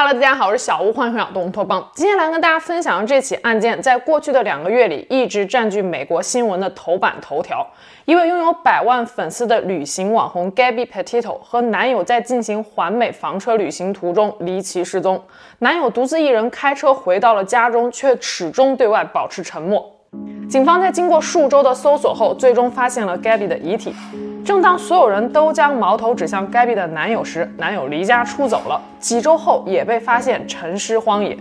Hello，大家好，我是小屋，欢迎回到东托邦。今天来跟大家分享的这起案件，在过去的两个月里一直占据美国新闻的头版头条。一位拥有百万粉丝的旅行网红 Gabby Petito 和男友在进行环美房车旅行途中离奇失踪，男友独自一人开车回到了家中，却始终对外保持沉默。警方在经过数周的搜索后，最终发现了 Gabby 的遗体。正当所有人都将矛头指向 Gabby 的男友时，男友离家出走了，几周后也被发现沉尸荒野。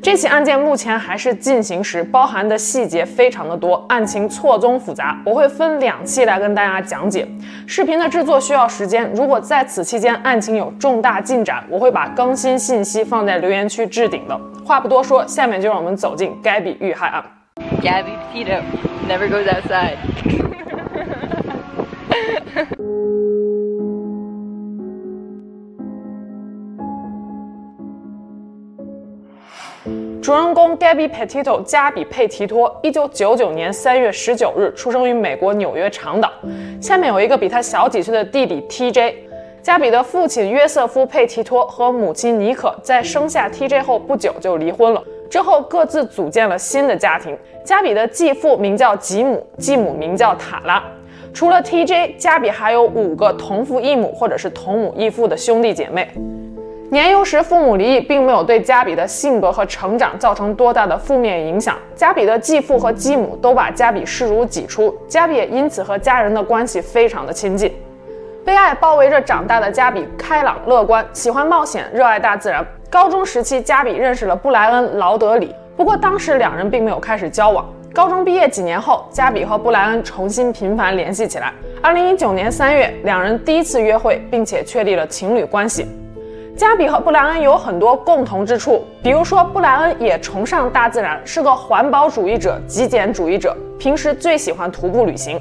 这起案件目前还是进行时，包含的细节非常的多，案情错综复杂，我会分两期来跟大家讲解。视频的制作需要时间，如果在此期间案情有重大进展，我会把更新信息放在留言区置顶的。话不多说，下面就让我们走进 Gabby 遇害案。Gabby Petito never goes outside 主人公 Gabby Petito 加比佩提托，一九九九年三月十九日出生于美国纽约长岛。下面有一个比他小几岁的弟弟 TJ。加比的父亲约瑟夫佩提托和母亲妮可在生下 TJ 后不久就离婚了，之后各自组建了新的家庭。加比的继父名叫吉姆，继母名叫塔拉。除了 TJ，加比还有五个同父异母或者是同母异父的兄弟姐妹。年幼时父母离异，并没有对加比的性格和成长造成多大的负面影响。加比的继父和继母都把加比视如己出，加比也因此和家人的关系非常的亲近。被爱包围着长大的加比，开朗乐观，喜欢冒险，热爱大自然。高中时期，加比认识了布莱恩·劳德里，不过当时两人并没有开始交往。高中毕业几年后，加比和布莱恩重新频繁联系起来。二零一九年三月，两人第一次约会，并且确立了情侣关系。加比和布莱恩有很多共同之处，比如说布莱恩也崇尚大自然，是个环保主义者、极简主义者，平时最喜欢徒步旅行。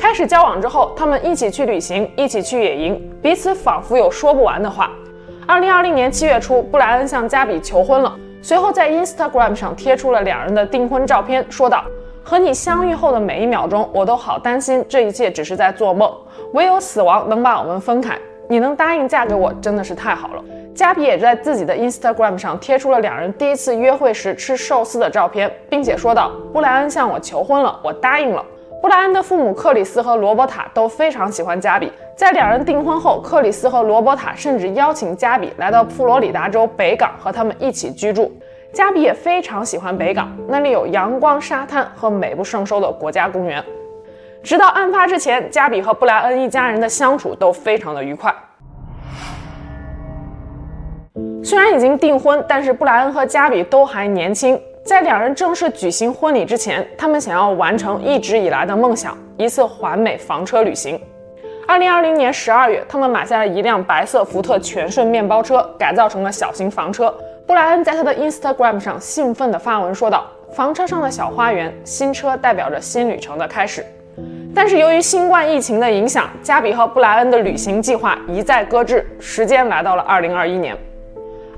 开始交往之后，他们一起去旅行，一起去野营，彼此仿佛有说不完的话。二零二零年七月初，布莱恩向加比求婚了，随后在 Instagram 上贴出了两人的订婚照片，说道：“和你相遇后的每一秒钟，我都好担心这一切只是在做梦，唯有死亡能把我们分开。”你能答应嫁给我，真的是太好了。加比也在自己的 Instagram 上贴出了两人第一次约会时吃寿司的照片，并且说道：“布莱恩向我求婚了，我答应了。”布莱恩的父母克里斯和罗伯塔都非常喜欢加比。在两人订婚后，克里斯和罗伯塔甚至邀请加比来到佛罗里达州北港和他们一起居住。加比也非常喜欢北港，那里有阳光、沙滩和美不胜收的国家公园。直到案发之前，加比和布莱恩一家人的相处都非常的愉快。虽然已经订婚，但是布莱恩和加比都还年轻。在两人正式举行婚礼之前，他们想要完成一直以来的梦想——一次环美房车旅行。二零二零年十二月，他们买下了一辆白色福特全顺面包车，改造成了小型房车。布莱恩在他的 Instagram 上兴奋地发文说道：“房车上的小花园，新车代表着新旅程的开始。”但是由于新冠疫情的影响，加比和布莱恩的旅行计划一再搁置。时间来到了二零二一年。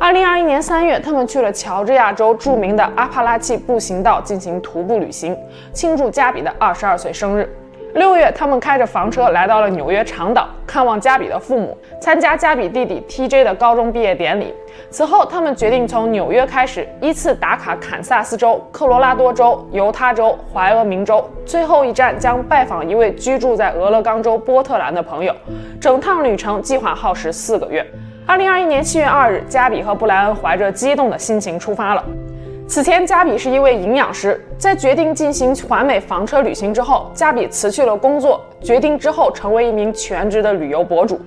二零二一年三月，他们去了乔治亚州著名的阿帕拉契步行道进行徒步旅行，庆祝加比的二十二岁生日。六月，他们开着房车来到了纽约长岛，看望加比的父母，参加加比弟弟 TJ 的高中毕业典礼。此后，他们决定从纽约开始，依次打卡堪萨斯州、科罗拉多州、犹他州、怀俄明州，最后一站将拜访一位居住在俄勒冈州波特兰的朋友。整趟旅程计划耗时四个月。二零二一年七月二日，加比和布莱恩怀着激动的心情出发了。此前，加比是一位营养师。在决定进行环美房车旅行之后，加比辞去了工作，决定之后成为一名全职的旅游博主。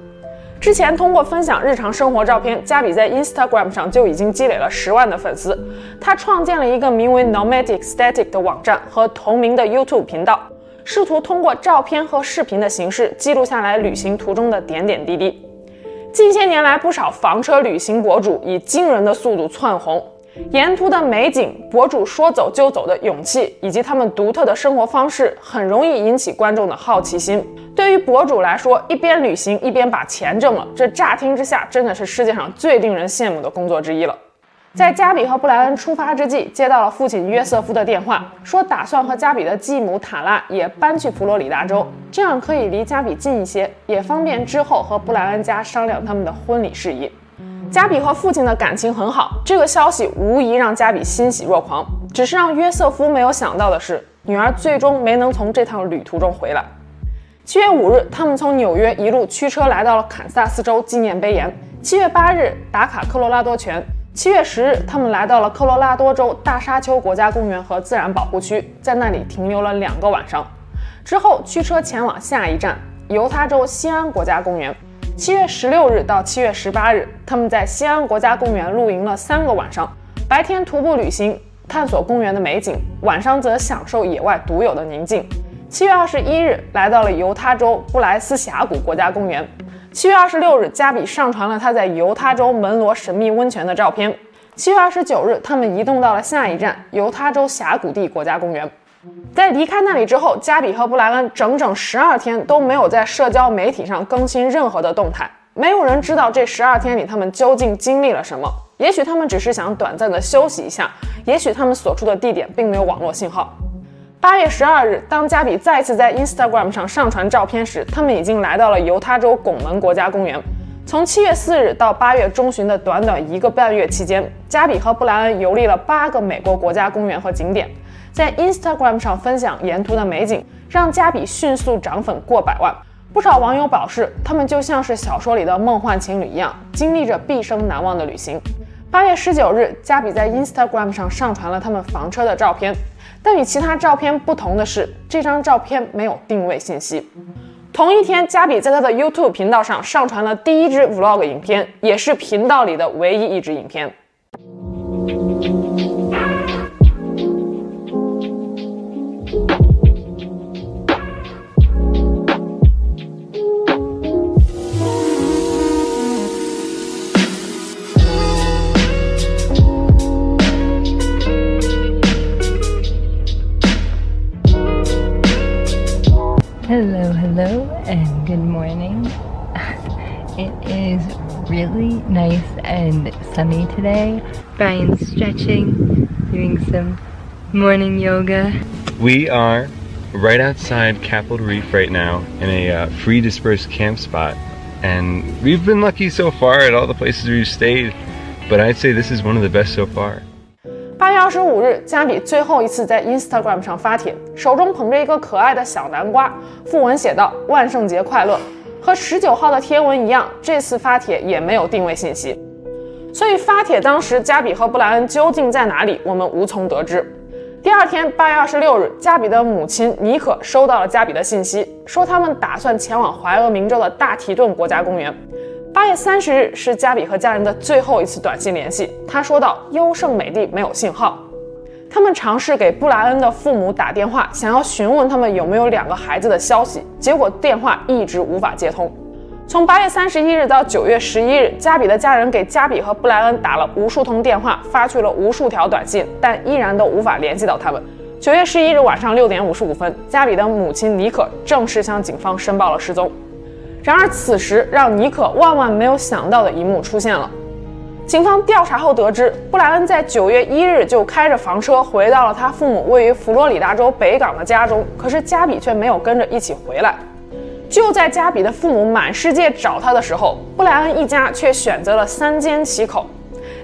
之前通过分享日常生活照片，加比在 Instagram 上就已经积累了十万的粉丝。他创建了一个名为 Nomadic Static 的网站和同名的 YouTube 频道，试图通过照片和视频的形式记录下来旅行途中的点点滴滴。近些年来，不少房车旅行博主以惊人的速度窜红。沿途的美景，博主说走就走的勇气，以及他们独特的生活方式，很容易引起观众的好奇心。对于博主来说，一边旅行一边把钱挣了，这乍听之下真的是世界上最令人羡慕的工作之一了。在加比和布莱恩出发之际，接到了父亲约瑟夫的电话，说打算和加比的继母塔拉也搬去佛罗里达州，这样可以离加比近一些，也方便之后和布莱恩家商量他们的婚礼事宜。加比和父亲的感情很好，这个消息无疑让加比欣喜若狂。只是让约瑟夫没有想到的是，女儿最终没能从这趟旅途中回来。七月五日，他们从纽约一路驱车来到了堪萨斯州纪念碑岩。七月八日，打卡科罗拉多泉。七月十日，他们来到了科罗拉多州大沙丘国家公园和自然保护区，在那里停留了两个晚上。之后驱车前往下一站犹他州西安国家公园。七月十六日到七月十八日，他们在西安国家公园露营了三个晚上，白天徒步旅行，探索公园的美景，晚上则享受野外独有的宁静。七月二十一日，来到了犹他州布莱斯峡谷国家公园。七月二十六日，加比上传了他在犹他州门罗神秘温泉的照片。七月二十九日，他们移动到了下一站犹他州峡谷地国家公园。在离开那里之后，加比和布莱恩整整十二天都没有在社交媒体上更新任何的动态。没有人知道这十二天里他们究竟经历了什么。也许他们只是想短暂的休息一下，也许他们所处的地点并没有网络信号。八月十二日，当加比再次在 Instagram 上上传照片时，他们已经来到了犹他州拱门国家公园。从七月四日到八月中旬的短短一个半月期间，加比和布莱恩游历了八个美国国家公园和景点。在 Instagram 上分享沿途的美景，让加比迅速涨粉过百万。不少网友表示，他们就像是小说里的梦幻情侣一样，经历着毕生难忘的旅行。八月十九日，加比在 Instagram 上上传了他们房车的照片，但与其他照片不同的是，这张照片没有定位信息。同一天，加比在他的 YouTube 频道上上传了第一支 Vlog 影片，也是频道里的唯一一支影片。Good morning. It is really nice and sunny today. Brian's stretching, doing some morning yoga. We are right outside Capitol Reef right now in a uh, free dispersed camp spot. And we've been lucky so far at all the places we've stayed, but I'd say this is one of the best so far. 八月二十五日，加比最后一次在 Instagram 上发帖，手中捧着一个可爱的小南瓜，附文写道：“万圣节快乐。”和十九号的贴文一样，这次发帖也没有定位信息，所以发帖当时加比和布莱恩究竟在哪里，我们无从得知。第二天，八月二十六日，加比的母亲妮可收到了加比的信息，说他们打算前往怀俄明州的大提顿国家公园。八月三十日是加比和家人的最后一次短信联系。他说道：“优胜美地没有信号。”他们尝试给布莱恩的父母打电话，想要询问他们有没有两个孩子的消息，结果电话一直无法接通。从八月三十一日到九月十一日，加比的家人给加比和布莱恩打了无数通电话，发去了无数条短信，但依然都无法联系到他们。九月十一日晚上六点五十五分，加比的母亲妮可正式向警方申报了失踪。然而，此时让妮可万万没有想到的一幕出现了。警方调查后得知，布莱恩在九月一日就开着房车回到了他父母位于佛罗里达州北港的家中，可是加比却没有跟着一起回来。就在加比的父母满世界找他的时候，布莱恩一家却选择了三缄其口。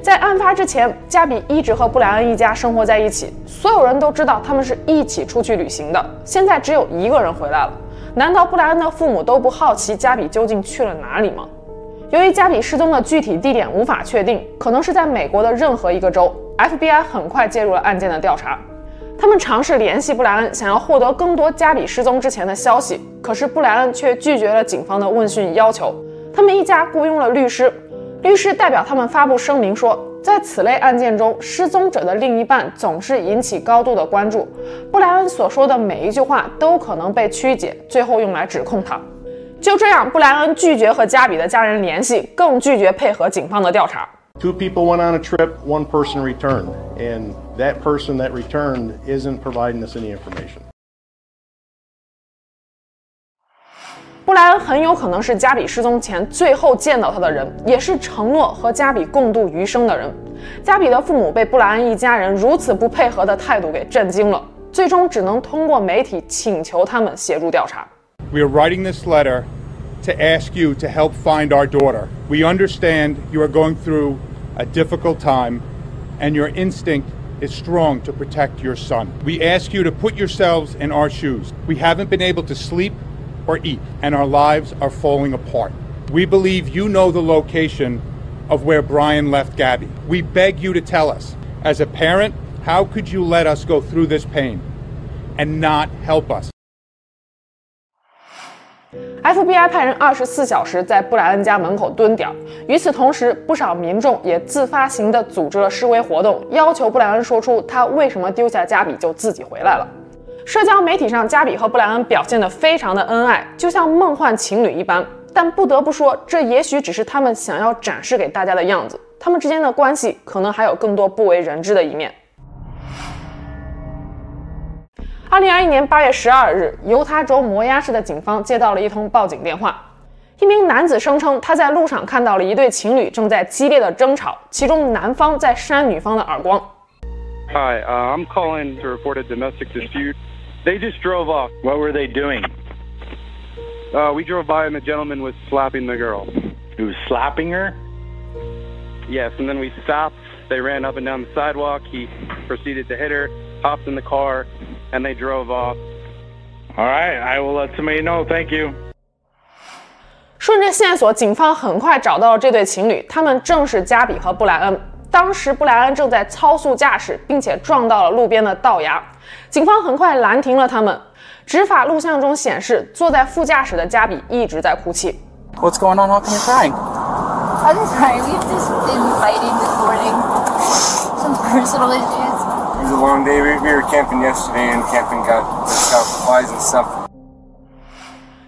在案发之前，加比一直和布莱恩一家生活在一起，所有人都知道他们是一起出去旅行的。现在只有一个人回来了。难道布莱恩的父母都不好奇加比究竟去了哪里吗？由于加比失踪的具体地点无法确定，可能是在美国的任何一个州。FBI 很快介入了案件的调查，他们尝试联系布莱恩，想要获得更多加比失踪之前的消息，可是布莱恩却拒绝了警方的问讯要求。他们一家雇佣了律师，律师代表他们发布声明说。在此类案件中，失踪者的另一半总是引起高度的关注。布莱恩所说的每一句话都可能被曲解，最后用来指控他。就这样，布莱恩拒绝和加比的家人联系，更拒绝配合警方的调查。Two people went on a trip, one person returned, and that person that returned isn't providing us any information. 布莱恩很有可能是加比失踪前最后见到他的人，也是承诺和加比共度余生的人。加比的父母被布莱恩一家人如此不配合的态度给震惊了，最终只能通过媒体请求他们协助调查。We are writing this letter to ask you to help find our daughter. We understand you are going through a difficult time, and your instinct is strong to protect your son. We ask you to put yourselves in our shoes. We haven't been able to sleep or eat, and our lives are falling apart. We believe you know the location of where Brian left Gabby. We beg you to tell us. As a parent, how could you let us go through this pain and not help us? FBI 派人二十四小时在布莱恩家门口蹲点。与此同时，不少民众也自发型地组织了示威活动，要求布莱恩说出他为什么丢下加比就自己回来了。 社交媒体上，加比和布莱恩表现得非常的恩爱，就像梦幻情侣一般。但不得不说，这也许只是他们想要展示给大家的样子。他们之间的关系可能还有更多不为人知的一面。二零二一年八月十二日，犹他州摩押市的警方接到了一通报警电话，一名男子声称他在路上看到了一对情侣正在激烈的争吵，其中男方在扇女方的耳光。Hi, I'm calling to report a domestic dispute. They just drove off. What were they doing? Uh, we drove by and the gentleman was slapping the girl. He was slapping her? Yes, and then we stopped. They ran up and down the sidewalk. He proceeded to hit her, hopped in the car, and they drove off. All right, I will let somebody know. Thank you. 顺着线索，警方很快找到了这对情侣，他们正是加比和布莱恩。当时布莱恩正在超速驾驶，并且撞到了路边的道牙。 警方很快拦停了他们。执法录像中显示，坐在副驾驶的加比一直在哭泣。What's going on? How come you're crying? I'm sorry. We've just been fighting this morning. Some personal issues. It was a long day. We, we were camping yesterday and camping got got flies and stuff.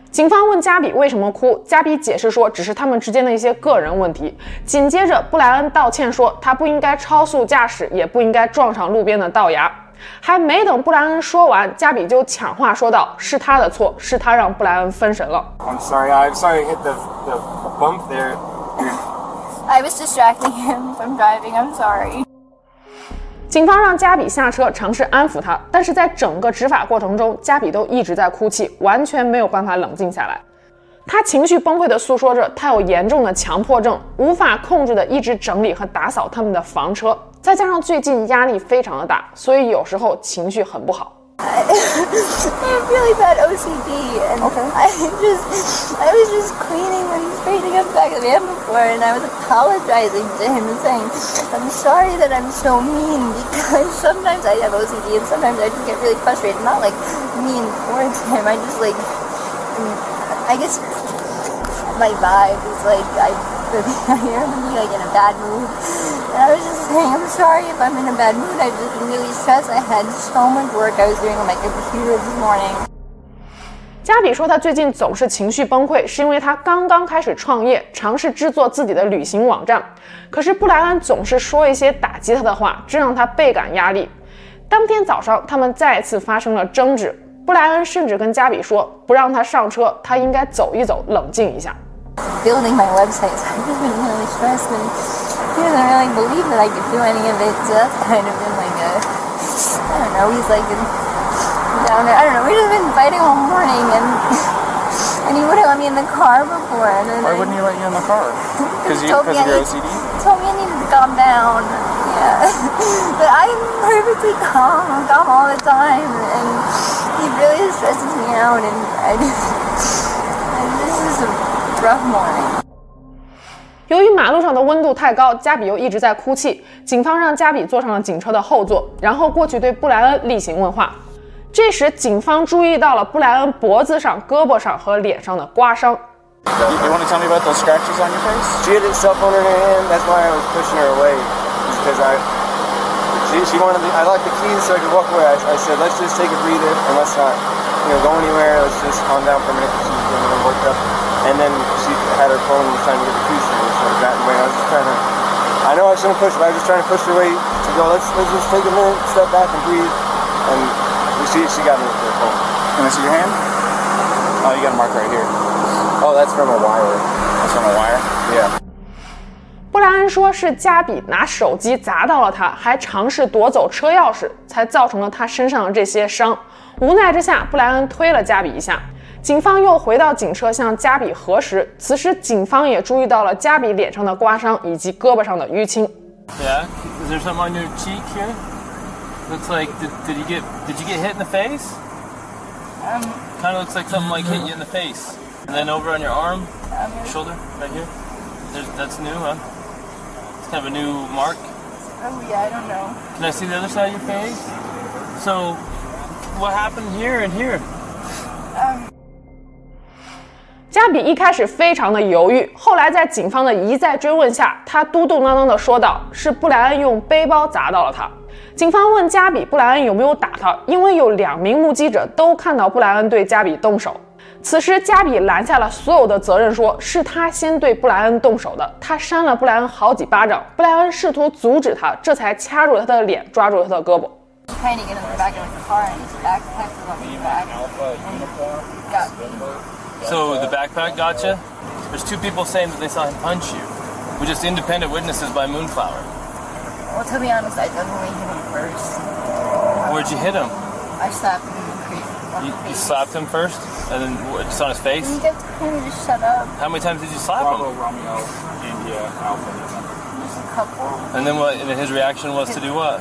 警方问加比为什么哭，加比解释说只是他们之间的一些个人问题。紧接着，布莱恩道歉说他不应该超速驾驶，也不应该撞上路边的道牙。还没等布莱恩说完，加比就抢话说道：“是他的错，是他让布莱恩分神了。” I'm sorry, I'm sorry, hit the the bump there. I was distracting him from driving. I'm sorry. 警方让加比下车，尝试安抚他，但是在整个执法过程中，加比都一直在哭泣，完全没有办法冷静下来。他情绪崩溃地诉说着，他有严重的强迫症，无法控制地一直整理和打扫他们的房车，再加上最近压力非常的大，所以有时候情绪很不好。I have really bad OCD, and okay. I just, I was just cleaning and straightening up the back of the van before, and I was apologizing to him and saying, I'm sorry that I'm so mean, because sometimes I have OCD, and sometimes I just get really frustrated, not like mean towards him, I just like, I guess my vibe is like, I really, I am like in a bad mood. And I was just saying, I'm sorry if I'm in a bad mood. I just been really stressed. I had so much work I was doing on my computer this morning. 加比说，他最近总是情绪崩溃，是因为他刚刚开始创业，尝试制作自己的旅行网站。可是布莱恩总是说一些打击他的话，这让他倍感压力。当天早上，他们再次发生了争执。布莱恩甚至跟加比说，不让他上车，他应该走一走，冷静一下。Building my website, I've just been really stressed and he doesn't really believe that I could do any of it, so that's kind of been like a, I don't know, he's like down there, I don't know, we've just been fighting all morning and and he wouldn't let me in the car before. And then Why I, wouldn't he let you in the car? Because you, because of your OCD? He told me I needed to calm down, yeah. but I'm perfectly calm, I'm calm all the time, and He really stresses me out, and I just, and this is a rough morning. 由于马路上的温度太高，加比又一直在哭泣。警方让加比坐上了警车的后座，然后过去对布莱恩例行问话。这时，警方注意到了布莱恩脖子上、胳膊上和脸上的刮伤。She had a cell phone in her hand. That's why I was pushing her away. Because I, she, wanted, I locked the keys so I could walk away. I, I said, let's just take a breather and let's not, you know, go anywhere. Let's just calm down for a minute. She was getting worked up. And then she had her phone and was trying to get the keys from me. So I got away. I was just trying to, I know I shouldn't push, but I was just trying to push her away to go, let's, let's just take a minute, step back and breathe. And she, she got me with her phone. Can I see your hand? Oh, you got a mark right here. Oh, that's from a wire. That's from a wire? Yeah. 说是加比拿手机砸到了他，还尝试夺走车钥匙，才造成了他身上的这些伤。无奈之下，布莱恩推了加比一下。警方又回到警车向加比核实，此时警方也注意到了加比脸上的刮伤以及胳膊上的淤青。Yeah, is there something on your cheek here? Looks like did, did you get did you get hit in the face? Um, Kind of looks like something like hit you in the face, and then over on your arm, shoulder, right here. There's, that's new, huh? Of a new mark. oh yeah, I don't know. Can I see the other side of your face? So, what happened here and here? 加比一开始非常的犹豫，后来在警方的一再追问下，他嘟嘟囔囔的说道：“是布莱恩用背包砸到了他。”警方问加比布莱恩有没有打他，因为有两名目击者都看到布莱恩对加比动手。此时加比拦下了所有的责任，说是他先对布莱恩动手的，他扇了布莱恩好几巴掌，布莱恩试图阻止他，这才掐住了他的脸，抓住了他的胳膊。 Trying to get him back in the car and his backpack was on his back. And got me. So the backpack got you? There's two people saying that they saw him punch you. We're just independent witnesses by Moonflower. Well, to be honest, I definitely hit him first. Where'd you hit him? I slapped him you, you slapped him first, and then what, just on his face. He kept telling me to shut up. How many times did you slap him? Romeo, India, Alpha. Just a couple. And then what? And then his reaction was to do what?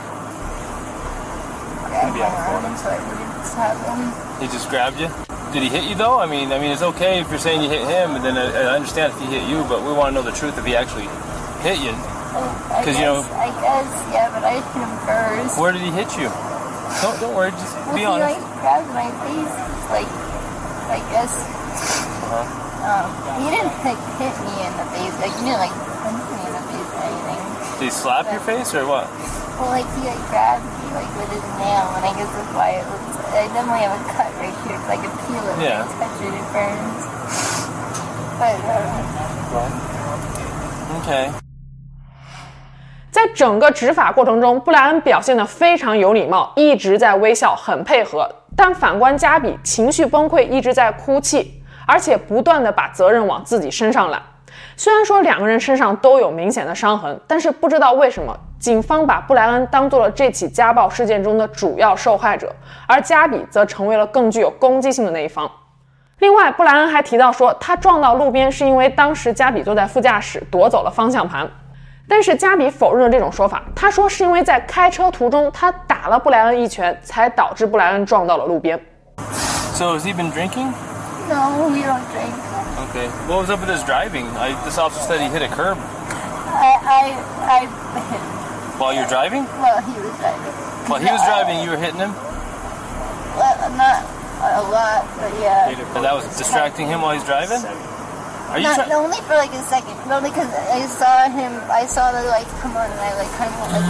Grabbed my arm so I wouldn't slap him. He just grabbed you. Did he hit you though? I mean, I mean, it's okay if you're saying you hit him, and then I, I understand if he hit you, but we want to know the truth if he actually hit you. Oh, because you know- I guess, yeah, but I hit him first. Where did he hit you? Don't don't worry. Just be honest. like grabbed my face, like, I guess. Uh-huh. Um, he didn't like hit me in the face, like he didn't like punch me in the face or anything. Did he slap your face or what? Well, like he like grabbed me like with his nail, and I guess that's why it looks. I definitely have a cut right here because I could feel it Yeah. when I touch it. It burns. But um, Okay. 在整个执法过程中，布莱恩表现得非常有礼貌，一直在微笑，很配合。 但反观加比情绪崩溃，一直在哭泣，而且不断地把责任往自己身上揽。虽然说两个人身上都有明显的伤痕，但是不知道为什么，警方把布莱恩当做了这起家暴事件中的主要受害者，而加比则成为了更具有攻击性的那一方。另外，布莱恩还提到说，他撞到路边是因为当时加比坐在副驾驶夺走了方向盘。但是加比否认了这种说法，他说是因为在开车途中他打了布莱恩一拳，才导致布莱恩撞到了路边。 So has he been drinking? no, we don't drink. Okay. What was up with his driving? I, this officer said he hit a curb I I I hit him. while you're driving. Well, he was driving. While he was driving, you were hitting him, Well, not a lot, but yeah. and that was distracting him while he's driving. Are you Not, only for like a second, but only because I saw him. I saw the lights come on, and I like kind of like.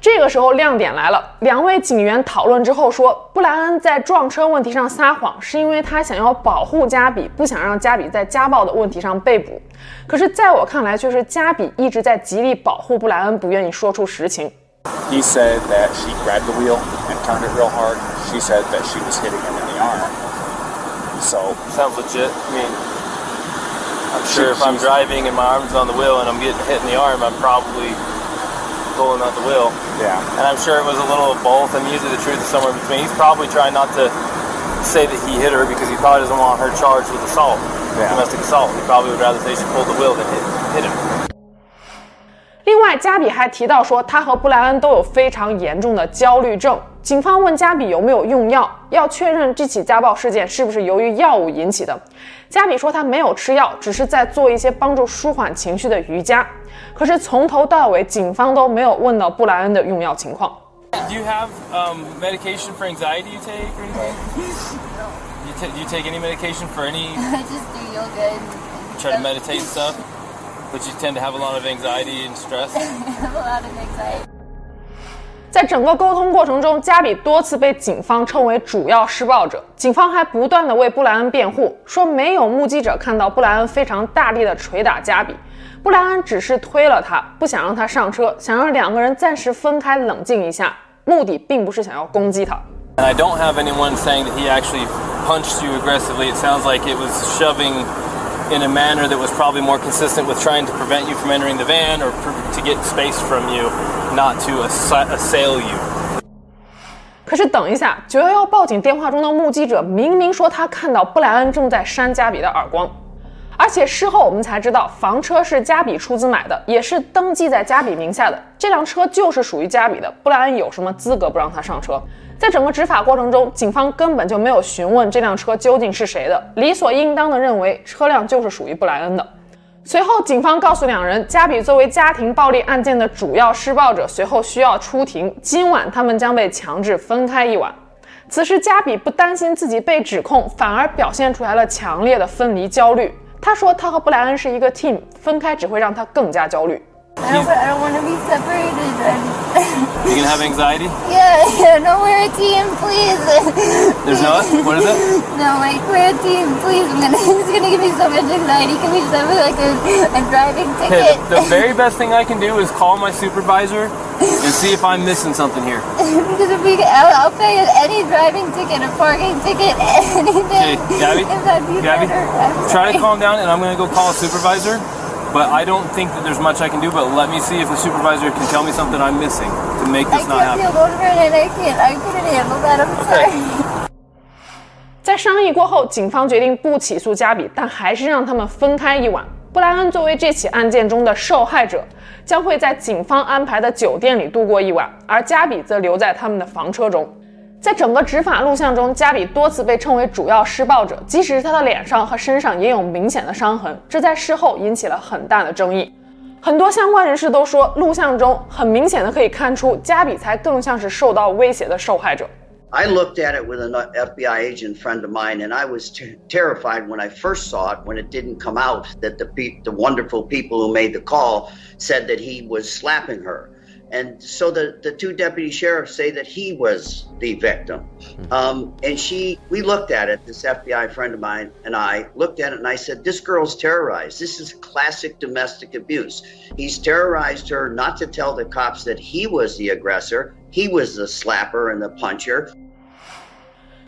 这个时候亮点来了，两位警员讨论之后说，布莱恩在撞车问题上撒谎，是因为他想要保护加比，不想让加比在家暴的问题上被捕。可是在我看来，却是加比一直在极力保护布莱恩，不愿意说出实情。He said that she grabbed the wheel and turned it real hard. She said that she was hitting him in the arm. So Sounds legit. I mean, I'm sure if I'm driving and my arm's on the wheel and I'm getting hit in the arm, I'm probably pulling out the wheel. yeah, And I'm sure it was a little of both, and usually the truth is somewhere between. He's probably trying not to say that he hit her because he probably doesn't want her charged with assault, Yeah. domestic assault. He probably would rather say she pulled the wheel than hit, hit him. 加比还提到说，他和布莱恩都有非常严重的焦虑症。警方问加比有没有用药，要确认这起家暴事件是不是由于药物引起的。加比说他没有吃药，只是在做一些帮助舒缓情绪的瑜伽。可是从头到尾，警方都没有问到布莱恩的用药情况。Do you have um, medication for anxiety you take or anything? You ta- do you take any medication for any I just do yoga and, and try to meditate and stuff? But you tend to have a lot of anxiety and stress. I have a lot of anxiety. 在整个沟通过程中，加比多次被警方称为主要施暴者。警方还不断地为布莱恩辩护，说没有目击者看到布莱恩非常大力地捶打加比，布莱恩只是推了他，不想让他上车，想让两个人暂时分开冷静一下，目的并不是想要攻击他。And I don't have anyone saying that he actually punched you aggressively. It sounds like it was shoving in a manner that was probably more consistent with trying to prevent you from entering the van or pr- to get space from you, not to assa- assail you. 可是等一下，九幺幺报警电话中的目击者明明说他看到布莱恩正在扇加比的耳光，而且事后我们才知道房车是加比出资买的，也是登记在加比名下的，这辆车就是属于加比的。布莱恩有什么资格不让他上车？在整个执法过程中，警方根本就没有询问这辆车究竟是谁的，理所应当的认为车辆就是属于布莱恩的。随后，警方告诉两人，加比作为家庭暴力案件的主要施暴者，随后需要出庭。今晚他们将被强制分开一晚。此时，加比不担心自己被指控，反而表现出来了强烈的分离焦虑。他说，他和布莱恩是一个 team，分开只会让他更加焦虑。I don't, I don't want to be separated. You can have anxiety? Yeah, yeah, no, we're a team, please. There's no, what is it? No, like, we're a team, please. I'm gonna, it's gonna give me so much anxiety. Can we just have like a, a driving Okay, ticket? the, the very best thing I can do is call my supervisor and see if I'm missing something here. because if we, I'll, I'll pay any driving ticket, a parking ticket, anything. Okay, Gabby? If that'd be Gabby, better. Try to calm down and I'm gonna go call a supervisor. But I don't think that there's much I can do, but let me see if the supervisor can tell me something I'm missing to make I this not can't happen. feel over it. I can't. I couldn't handle that. I'm sorry. 在商议过后，警方决定不起诉加比，但还是让他们分开一晚。布莱恩作为这起案件中的受害者，将会在警方安排的酒店里度过一晚，而加比则留在他们的房车中。在整个执法录像中，加比多次被称为主要施暴者，即使是他的脸上和身上也有明显的伤痕，这在事后引起了很大的争议。很多相关人士都说，录像中很明显的可以看出，加比才更像是受到威胁的受害者。I looked at it with an FBI agent friend of mine, and I was terrified when I first saw it, when it didn't come out that the, pe- the wonderful people who made the call said that he was slapping her. And so the, the two deputy sheriffs say that he was the victim. Um, and she, we looked at it, this FBI friend of mine and I looked at it and I said, This girl's terrorized. This is classic domestic abuse. He's terrorized her not to tell the cops that he was the aggressor, he was the slapper and the puncher.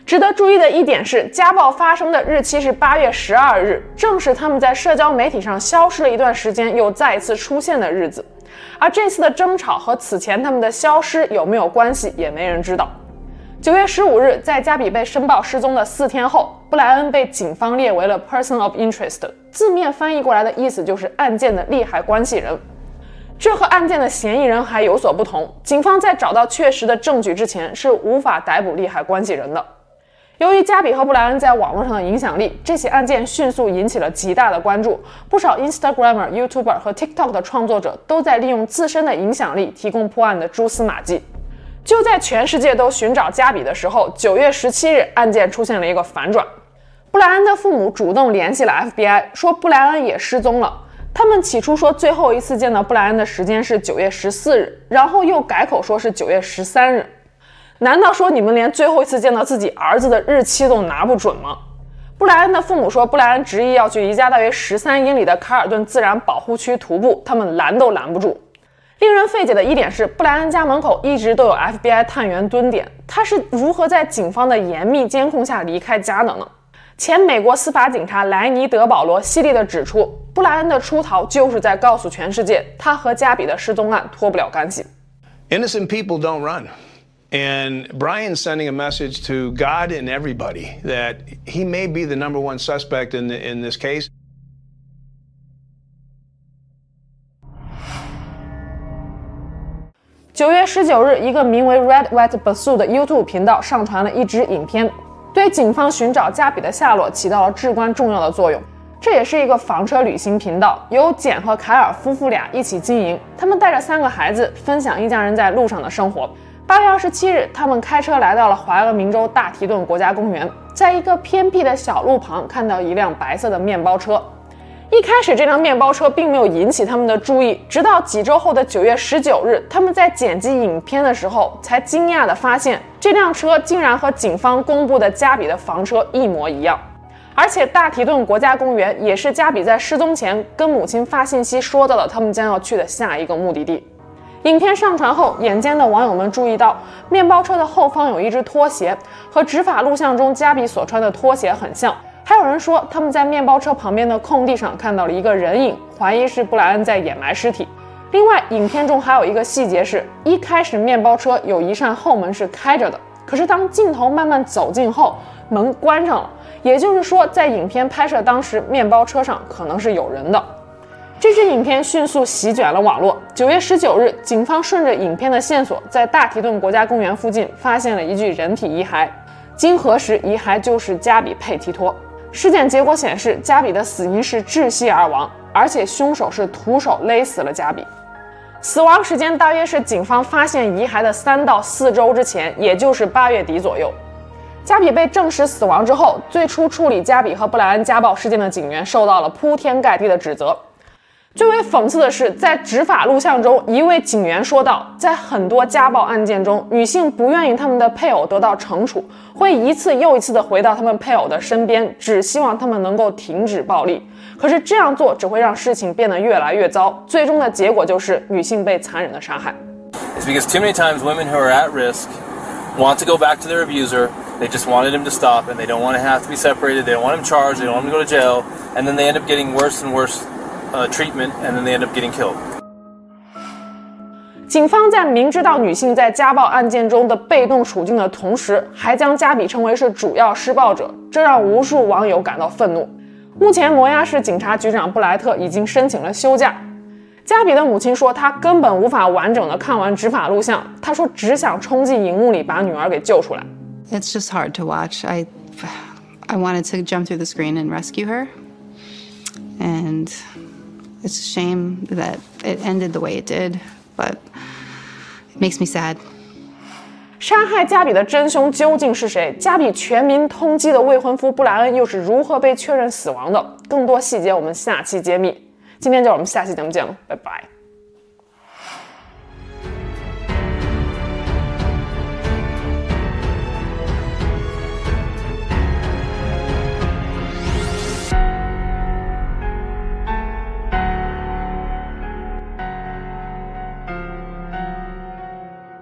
值得注意的一点是，家暴发生的日期是八月十二日，正是他们在社交媒体上消失了一段时间，又再一次出现的日子。 而这次的争吵和此前他们的消失有没有关系，也没人知道。九月十五日，在加比被申报失踪的四天后，布莱恩被警方列为了 Person of Interest，字面翻译过来的意思就是案件的利害关系人。这和案件的嫌疑人还有所不同，警方在找到确实的证据之前是无法逮捕利害关系人的。由于加比和布莱恩在网络上的影响力，这起案件迅速引起了极大的关注。不少 Instagramer、YouTuber 和 TikTok 的创作者都在利用自身的影响力提供破案的蛛丝马迹。就在全世界都寻找加比的时候，九月十七日，案件出现了一个反转。布莱恩的父母主动联系了 FBI，说布莱恩也失踪了。他们起初说最后一次见到布莱恩的时间是九月十四日，然后又改口说是九月十三日。难道说你们连最后一次见到自己儿子的日期都拿不准吗？布莱恩的父母说，布莱恩执意要去离家大约十三英里的卡尔顿自然保护区徒步，他们拦都拦不住。令人费解的一点是，布莱恩家门口一直都有 FBI 探员蹲点，他是如何在警方的严密监控下离开家的呢？前美国司法警察莱尼·德保罗犀利地指出，布莱恩的出逃就是在告诉全世界，他和加比的失踪案脱不了干系。Innocent people don't run. And Brian's sending a message to God and everybody that he may be the number one suspect in, the, in this case. 九月十九日，一个名为 Red White Bassoon 的 YouTube 频道上传了一支影片，对警方寻找加比的下落起到了至关重要的作用。这也是一个房车旅行频道，由简和凯尔夫妇俩一起经营。他们带着三个孩子，分享一家人在路上的生活。八月二十七日，他们开车来到了怀俄明州大提顿国家公园，在一个偏僻的小路旁看到一辆白色的面包车。一开始，这辆面包车并没有引起他们的注意，直到几周后的九月十九日，他们在剪辑影片的时候，才惊讶地发现这辆车竟然和警方公布的加比的房车一模一样。而且，大提顿国家公园也是加比在失踪前跟母亲发信息说到了他们将要去的下一个目的地。影片上传后，眼尖的网友们注意到，面包车的后方有一只拖鞋，和执法录像中加比所穿的拖鞋很像。还有人说，他们在面包车旁边的空地上看到了一个人影，怀疑是布莱恩在掩埋尸体。另外，影片中还有一个细节是，一开始面包车有一扇后门是开着的，可是当镜头慢慢走近后，门关上了，也就是说，在影片拍摄当时，面包车上可能是有人的。这支影片迅速席卷了网络。九月十九日，警方顺着影片的线索，在大提顿国家公园附近发现了一具人体遗骸。经核实，遗骸就是加比佩提托。尸检结果显示，加比的死因是窒息而亡，而且凶手是徒手勒死了加比。死亡时间大约是警方发现遗骸的三到四周之前，也就是八月底左右。加比被证实死亡之后，最初处理加比和布莱恩家暴事件的警员受到了铺天盖地的指责。最为讽刺的是，在执法录像中，一位警员说道，在很多家暴案件中，女性不愿意他们的配偶得到惩处，会一次又一次地回到他们配偶的身边，只希望他们能够停止暴力。可是这样做只会让事情变得越来越糟，最终的结果就是女性被残忍地杀害。It's because too many times women who are at risk want to go back to their abuser. They just wanted him to stop, and they don't want to have to be separated. They don't want him charged. They don't want him to go to jail, and then they end up getting worse and worse. Uh, treatment, and then they end up getting killed. 警方在明知道女性在家暴案件中的被动处境的同时，还将加比称为是主要施暴者，这让无数网友感到愤怒。目前，摩押市警察局长布莱特已经申请了休假。加比的母亲说，她根本无法完整的看完执法录像，她说只想冲进荧幕里把女儿给救出来。It's just hard to watch. I, I wanted to jump through the screen and rescue her, and. It's a shame that it ended the way it did, but it makes me sad. 杀害加比的真凶究竟是谁？加比全民通缉的未婚夫布莱恩又是如何被确认死亡的？更多细节我们下期揭秘。今天就我们下期节目见了，拜拜。